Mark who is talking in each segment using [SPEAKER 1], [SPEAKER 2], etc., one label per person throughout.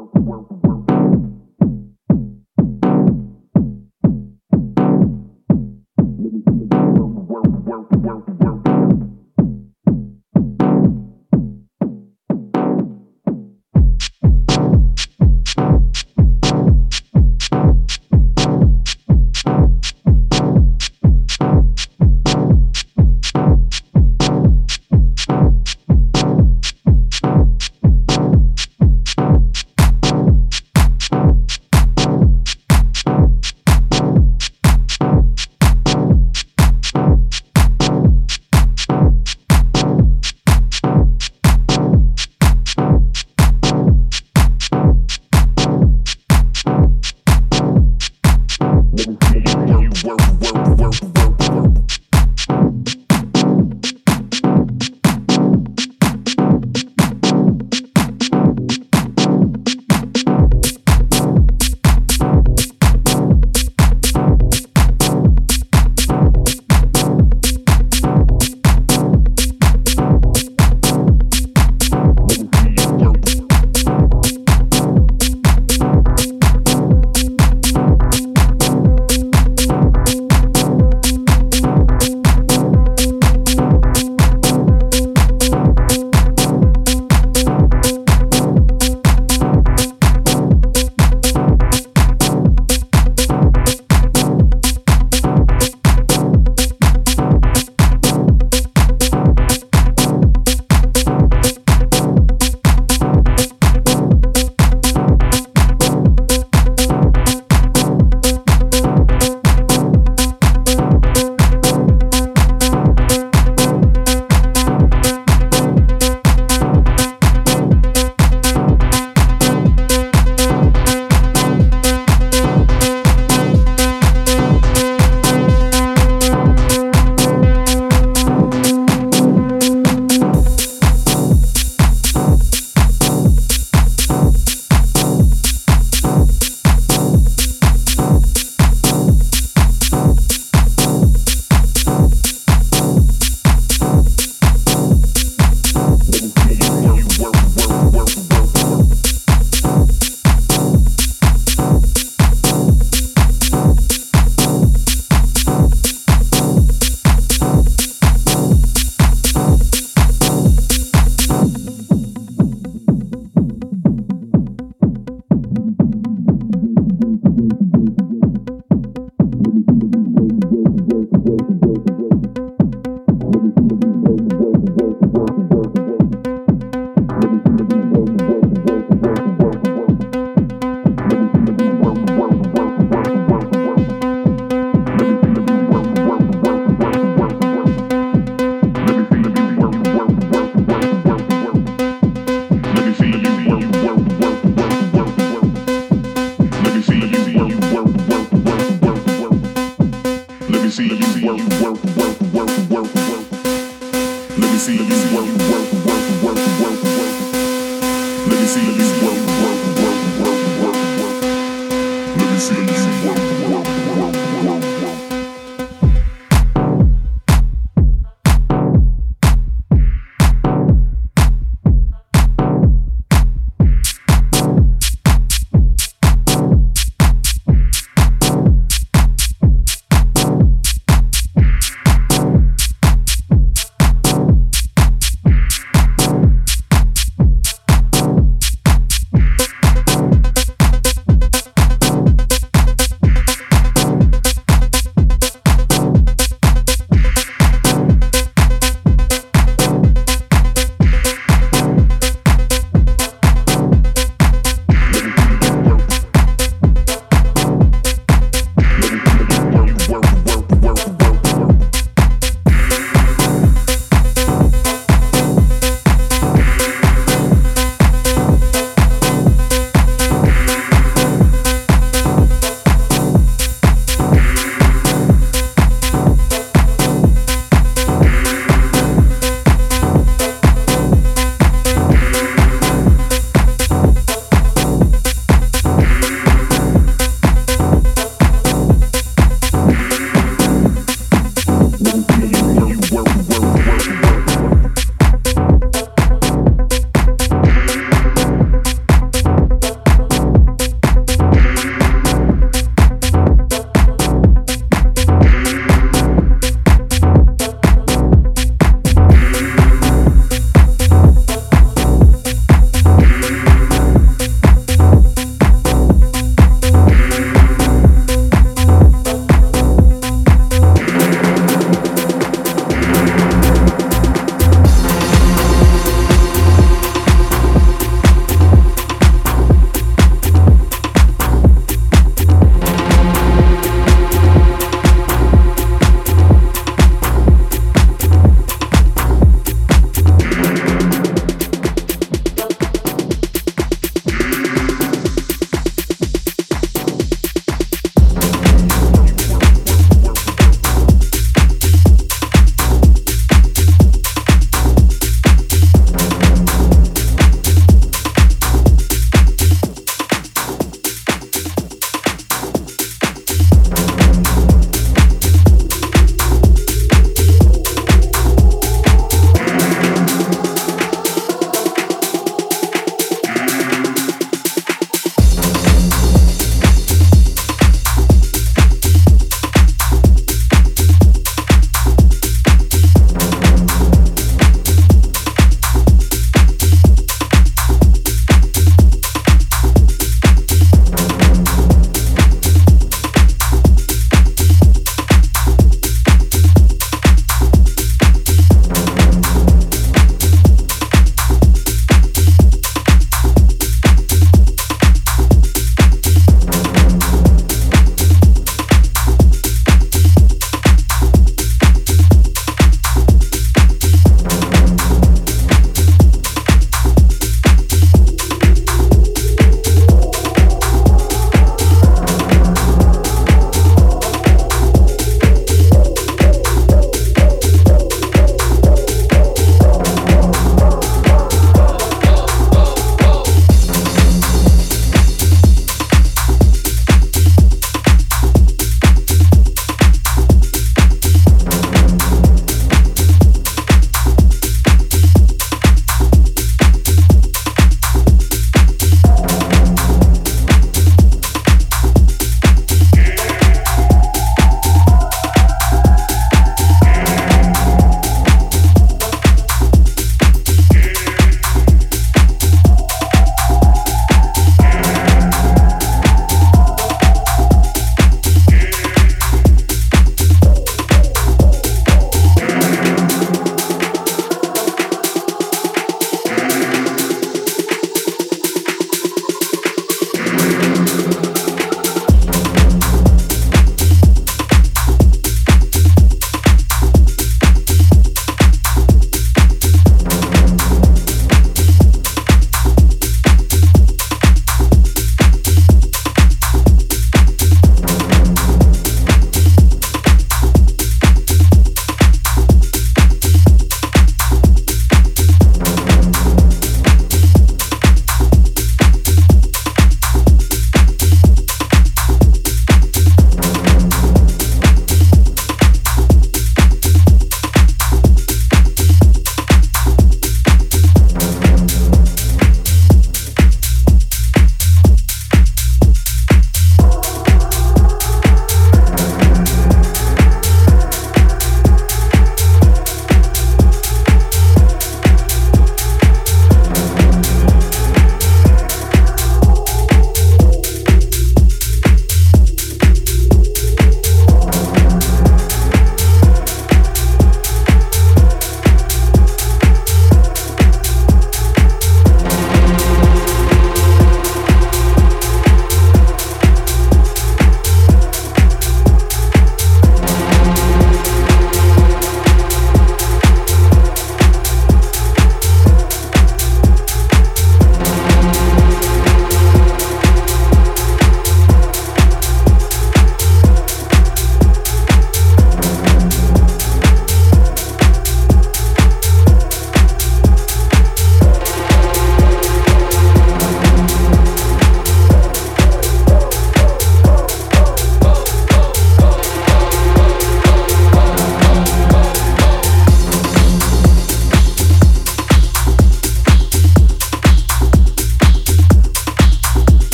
[SPEAKER 1] work, work.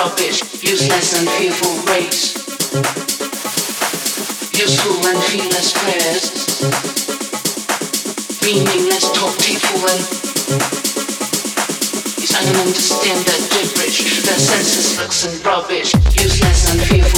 [SPEAKER 1] rubbish, useless and fearful race. Useful and fearless prayers. Meaningless talk, hateful and... Yes, I don't understand that gibberish, their senses, looks and rubbish, useless and fearful